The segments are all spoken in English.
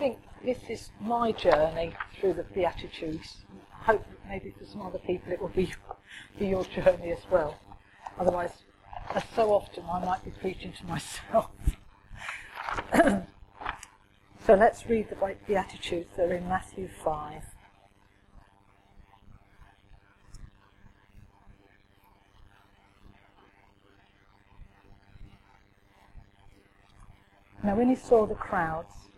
think this is my journey through the Beatitudes. Hope maybe for some other people it will be, be your journey as well. Otherwise, as so often, I might be preaching to myself. so let's read the Beatitudes. They're in Matthew 5. Now, when he saw the crowds,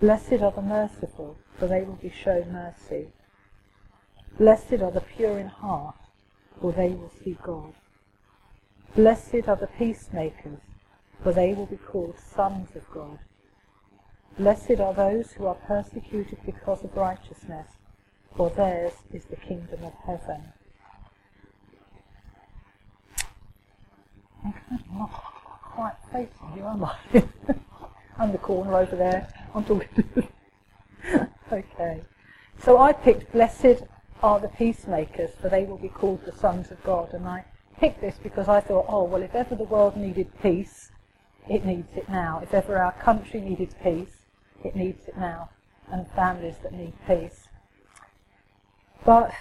Blessed are the merciful, for they will be shown mercy. Blessed are the pure in heart, for they will see God. Blessed are the peacemakers, for they will be called sons of God. Blessed are those who are persecuted because of righteousness, for theirs is the kingdom of heaven. I'm not quite facing you, am I? I'm the corner over there. I'm talking Okay. So I picked Blessed are the peacemakers, for they will be called the sons of God. And I picked this because I thought, oh, well, if ever the world needed peace, it needs it now. If ever our country needed peace, it needs it now. And families that need peace. But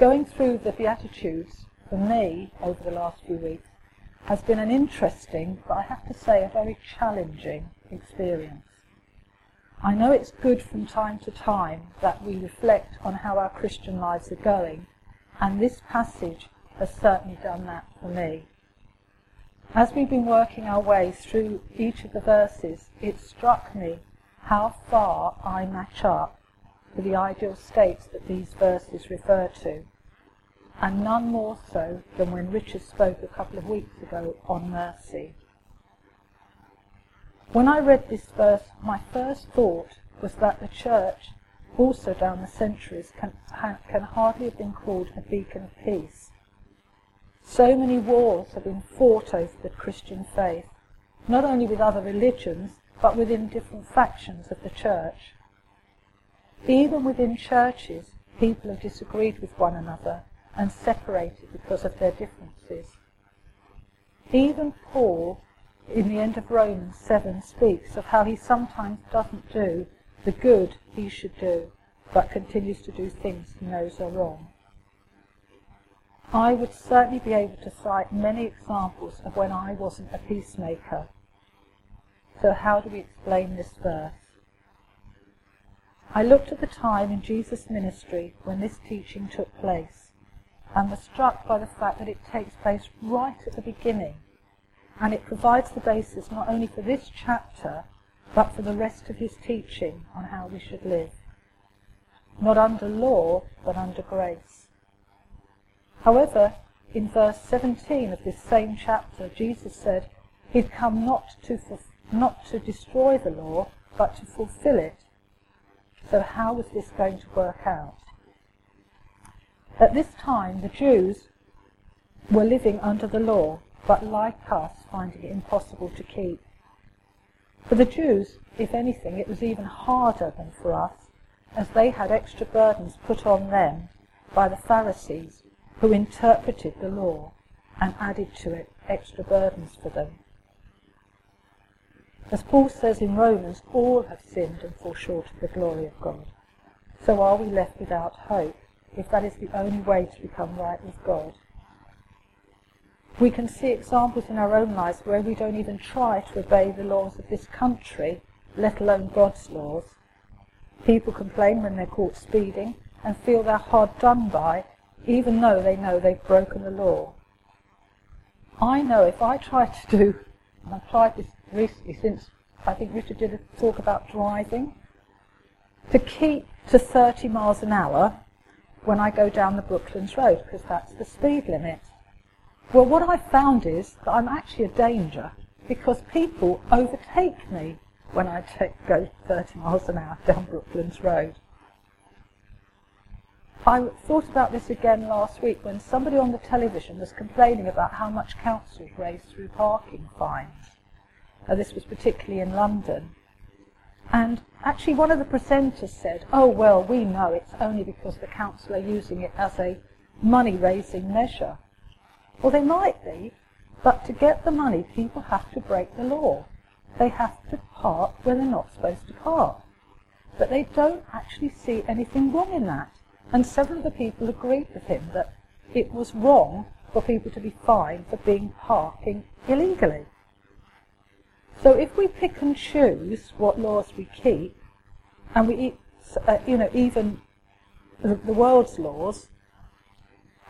going through the Beatitudes, for me, over the last few weeks, has been an interesting, but I have to say a very challenging experience. I know it's good from time to time that we reflect on how our Christian lives are going, and this passage has certainly done that for me. As we've been working our way through each of the verses, it struck me how far I match up to the ideal states that these verses refer to, and none more so than when Richard spoke a couple of weeks ago on mercy. When I read this verse, my first thought was that the church, also down the centuries, can, can hardly have been called a beacon of peace. So many wars have been fought over the Christian faith, not only with other religions, but within different factions of the church. Even within churches, people have disagreed with one another and separated because of their differences. Even Paul in the end of Romans 7 speaks of how he sometimes doesn't do the good he should do, but continues to do things he knows are wrong. I would certainly be able to cite many examples of when I wasn't a peacemaker. So how do we explain this verse? I looked at the time in Jesus' ministry when this teaching took place and was struck by the fact that it takes place right at the beginning and it provides the basis not only for this chapter, but for the rest of his teaching on how we should live. Not under law, but under grace. However, in verse 17 of this same chapter, Jesus said he'd come not to, not to destroy the law, but to fulfill it. So how was this going to work out? At this time, the Jews were living under the law, but like us, finding it impossible to keep. For the Jews, if anything, it was even harder than for us, as they had extra burdens put on them by the Pharisees, who interpreted the law and added to it extra burdens for them. As Paul says in Romans, all have sinned and fall short of the glory of God. So are we left without hope, if that is the only way to become right with God? We can see examples in our own lives where we don't even try to obey the laws of this country, let alone God's laws. People complain when they're caught speeding and feel they're hard done by, even though they know they've broken the law. I know if I try to do, and I've tried this recently since I think Richard did a talk about driving, to keep to 30 miles an hour when I go down the Brooklands Road, because that's the speed limit. Well, what I found is that I'm actually a danger because people overtake me when I take, go 30 miles an hour down Brooklands Road. I thought about this again last week when somebody on the television was complaining about how much councils raise through parking fines. Uh, this was particularly in London. And actually one of the presenters said, oh well, we know it's only because the council are using it as a money-raising measure. Well, they might be, but to get the money, people have to break the law. They have to park where they're not supposed to park. But they don't actually see anything wrong in that. And several of the people agreed with him that it was wrong for people to be fined for being parking illegally. So if we pick and choose what laws we keep, and we, uh, you know, even the, the world's laws,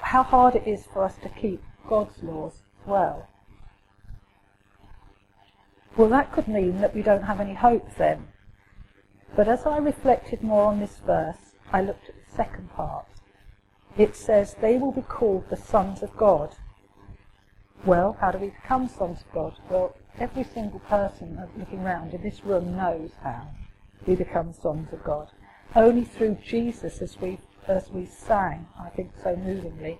how hard it is for us to keep God's laws well. Well, that could mean that we don't have any hope then. But as I reflected more on this verse, I looked at the second part. It says, they will be called the sons of God. Well, how do we become sons of God? Well, every single person looking around in this room knows how we become sons of God. Only through Jesus, as we as we sang, I think so movingly,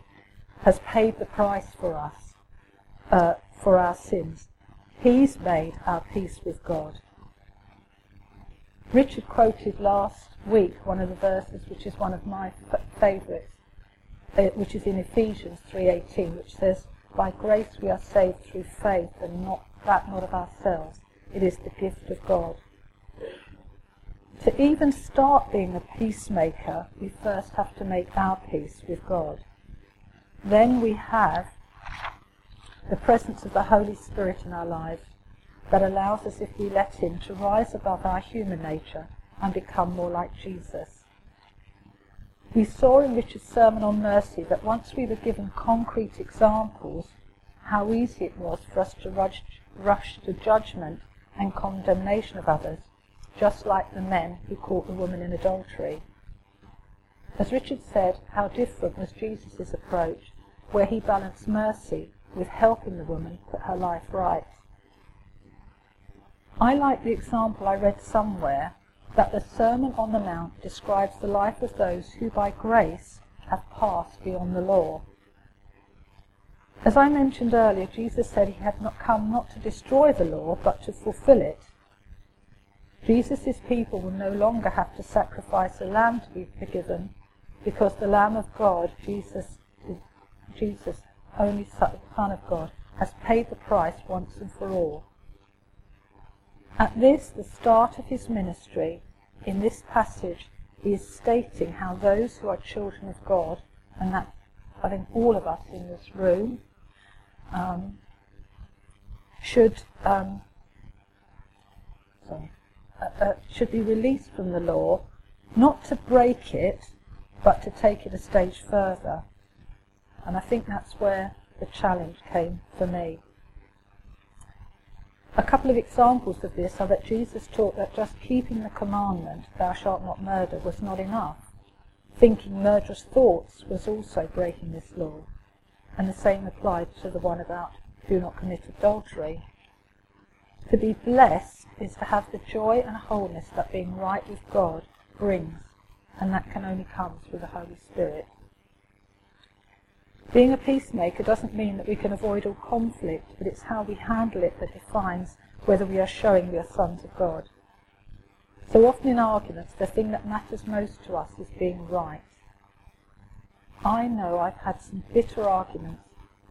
has paid the price for us uh, for our sins. He's made our peace with God. Richard quoted last week one of the verses, which is one of my f- favourites, uh, which is in Ephesians 3:18, which says, "By grace we are saved through faith, and not that not of ourselves. It is the gift of God." To even start being a peacemaker, we first have to make our peace with God. Then we have the presence of the Holy Spirit in our lives that allows us, if we let Him, to rise above our human nature and become more like Jesus. We saw in Richard's sermon on mercy that once we were given concrete examples, how easy it was for us to rush, rush to judgment and condemnation of others, just like the men who caught the woman in adultery. As Richard said, how different was Jesus' approach, where he balanced mercy with helping the woman put her life right. I like the example I read somewhere that the Sermon on the Mount describes the life of those who by grace have passed beyond the law. As I mentioned earlier, Jesus said he had not come not to destroy the law, but to fulfill it. Jesus' people will no longer have to sacrifice a lamb to be forgiven, because the Lamb of God, Jesus, Jesus only Son of God, has paid the price once and for all. At this, the start of his ministry, in this passage, he is stating how those who are children of God, and that I think all of us in this room, um, should um, sorry, uh, uh, should be released from the law, not to break it, but to take it a stage further. And I think that's where the challenge came for me. A couple of examples of this are that Jesus taught that just keeping the commandment, thou shalt not murder, was not enough. Thinking murderous thoughts was also breaking this law. And the same applied to the one about do not commit adultery. To be blessed is to have the joy and wholeness that being right with God brings, and that can only come through the Holy Spirit. Being a peacemaker doesn't mean that we can avoid all conflict, but it's how we handle it that defines whether we are showing we are sons of God. So often in arguments, the thing that matters most to us is being right. I know I've had some bitter arguments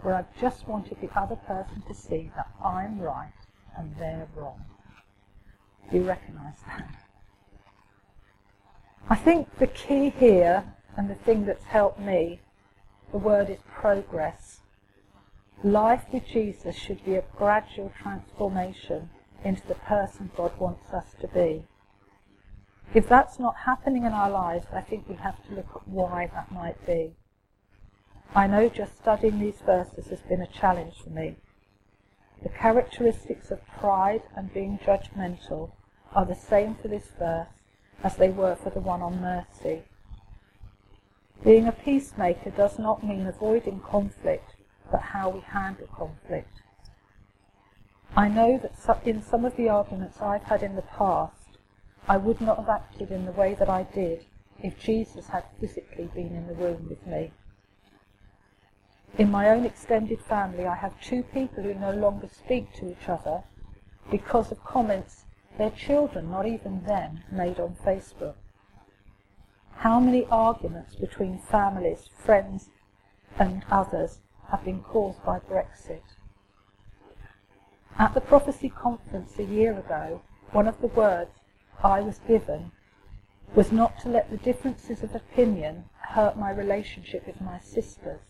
where I've just wanted the other person to see that I'm right and they're wrong. Do you recognise that? I think the key here, and the thing that's helped me, the word is progress. Life with Jesus should be a gradual transformation into the person God wants us to be. If that's not happening in our lives, I think we have to look at why that might be. I know just studying these verses has been a challenge for me. The characteristics of pride and being judgmental are the same for this verse as they were for the one on mercy. Being a peacemaker does not mean avoiding conflict, but how we handle conflict. I know that in some of the arguments I've had in the past, I would not have acted in the way that I did if Jesus had physically been in the room with me. In my own extended family, I have two people who no longer speak to each other because of comments their children, not even them, made on Facebook. How many arguments between families, friends, and others have been caused by Brexit? At the prophecy conference a year ago, one of the words I was given was not to let the differences of opinion hurt my relationship with my sisters.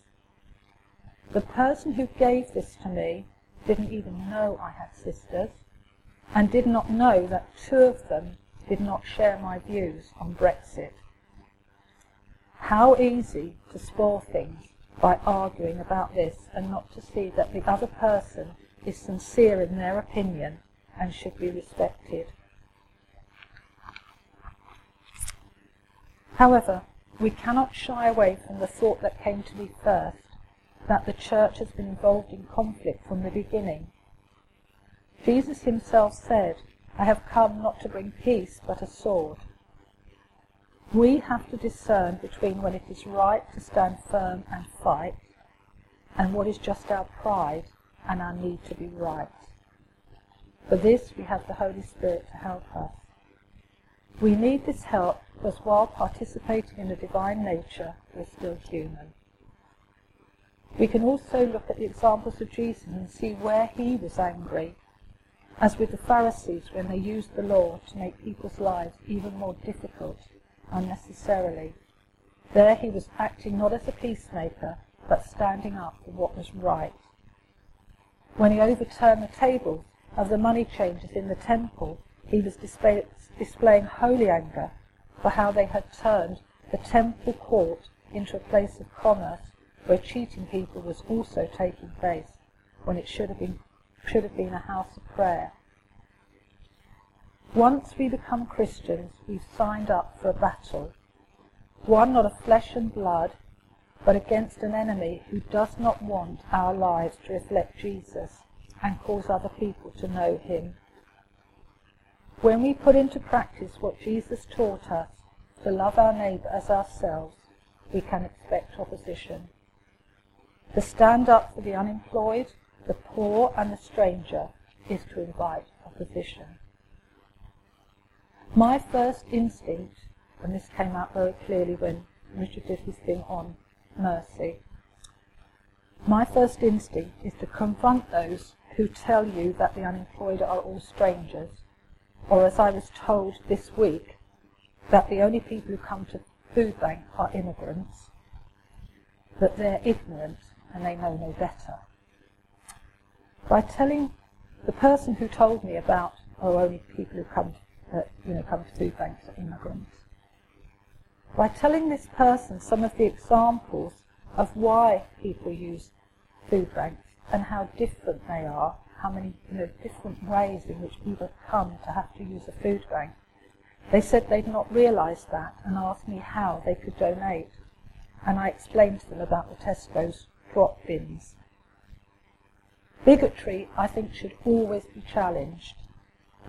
The person who gave this to me didn't even know I had sisters and did not know that two of them did not share my views on Brexit. How easy to spoil things by arguing about this and not to see that the other person is sincere in their opinion and should be respected. However, we cannot shy away from the thought that came to me first that the church has been involved in conflict from the beginning. Jesus himself said, I have come not to bring peace but a sword. We have to discern between when it is right to stand firm and fight and what is just our pride and our need to be right. For this we have the Holy Spirit to help us. We need this help because while participating in the divine nature, we're still human. We can also look at the examples of Jesus and see where he was angry, as with the Pharisees when they used the law to make people's lives even more difficult unnecessarily. There he was acting not as a peacemaker, but standing up for what was right. When he overturned the tables of the money changers in the temple, he was display, displaying holy anger for how they had turned the temple court into a place of commerce where cheating people was also taking place when it should have been, should have been a house of prayer. Once we become Christians, we've signed up for a battle, one not of flesh and blood, but against an enemy who does not want our lives to reflect Jesus and cause other people to know him. When we put into practice what Jesus taught us, to love our neighbour as ourselves, we can expect opposition. To stand up for the unemployed, the poor and the stranger is to invite opposition. My first instinct, and this came out very clearly when Richard did his thing on mercy, my first instinct is to confront those who tell you that the unemployed are all strangers, or as I was told this week, that the only people who come to food bank are immigrants, that they're ignorant and they know no better. By telling the person who told me about, oh, only people who come, to, you know, come to food banks are immigrants. By telling this person some of the examples of why people use food banks and how different they are, how many you know, different ways in which people come to have to use a food bank. They said they'd not realised that and asked me how they could donate. And I explained to them about the Tesco's drop bins. Bigotry, I think, should always be challenged,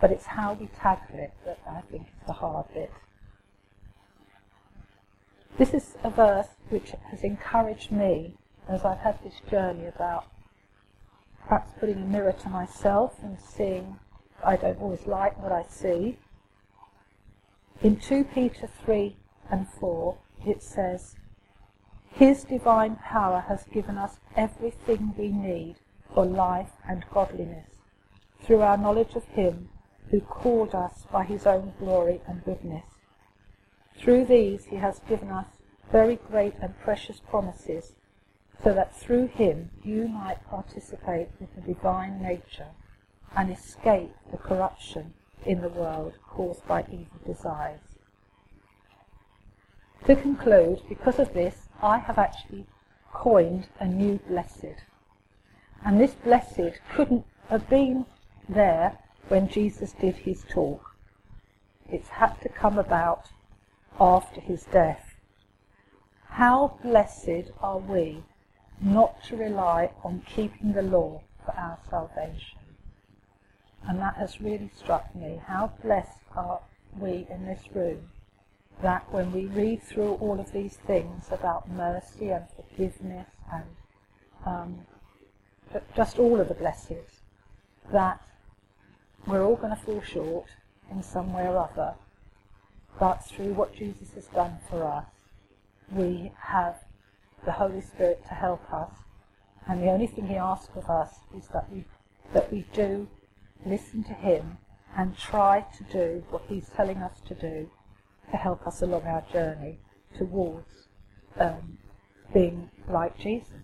but it's how we tackle it that I think is the hard bit. This is a verse which has encouraged me as I've had this journey about perhaps putting a mirror to myself and seeing I don't always like what I see. In 2 Peter 3 and 4 it says, his divine power has given us everything we need for life and godliness through our knowledge of Him who called us by His own glory and goodness. Through these He has given us very great and precious promises so that through Him you might participate with the divine nature and escape the corruption in the world caused by evil desires. To conclude, because of this, I have actually coined a new blessed. And this blessed couldn't have been there when Jesus did his talk. It's had to come about after his death. How blessed are we not to rely on keeping the law for our salvation. And that has really struck me. How blessed are we in this room that when we read through all of these things about mercy and forgiveness and um, just all of the blessings, that we're all going to fall short in some way or other, but through what Jesus has done for us, we have the Holy Spirit to help us, and the only thing He asks of us is that we that we do listen to Him and try to do what He's telling us to do to help us along our journey towards um, being like Jesus.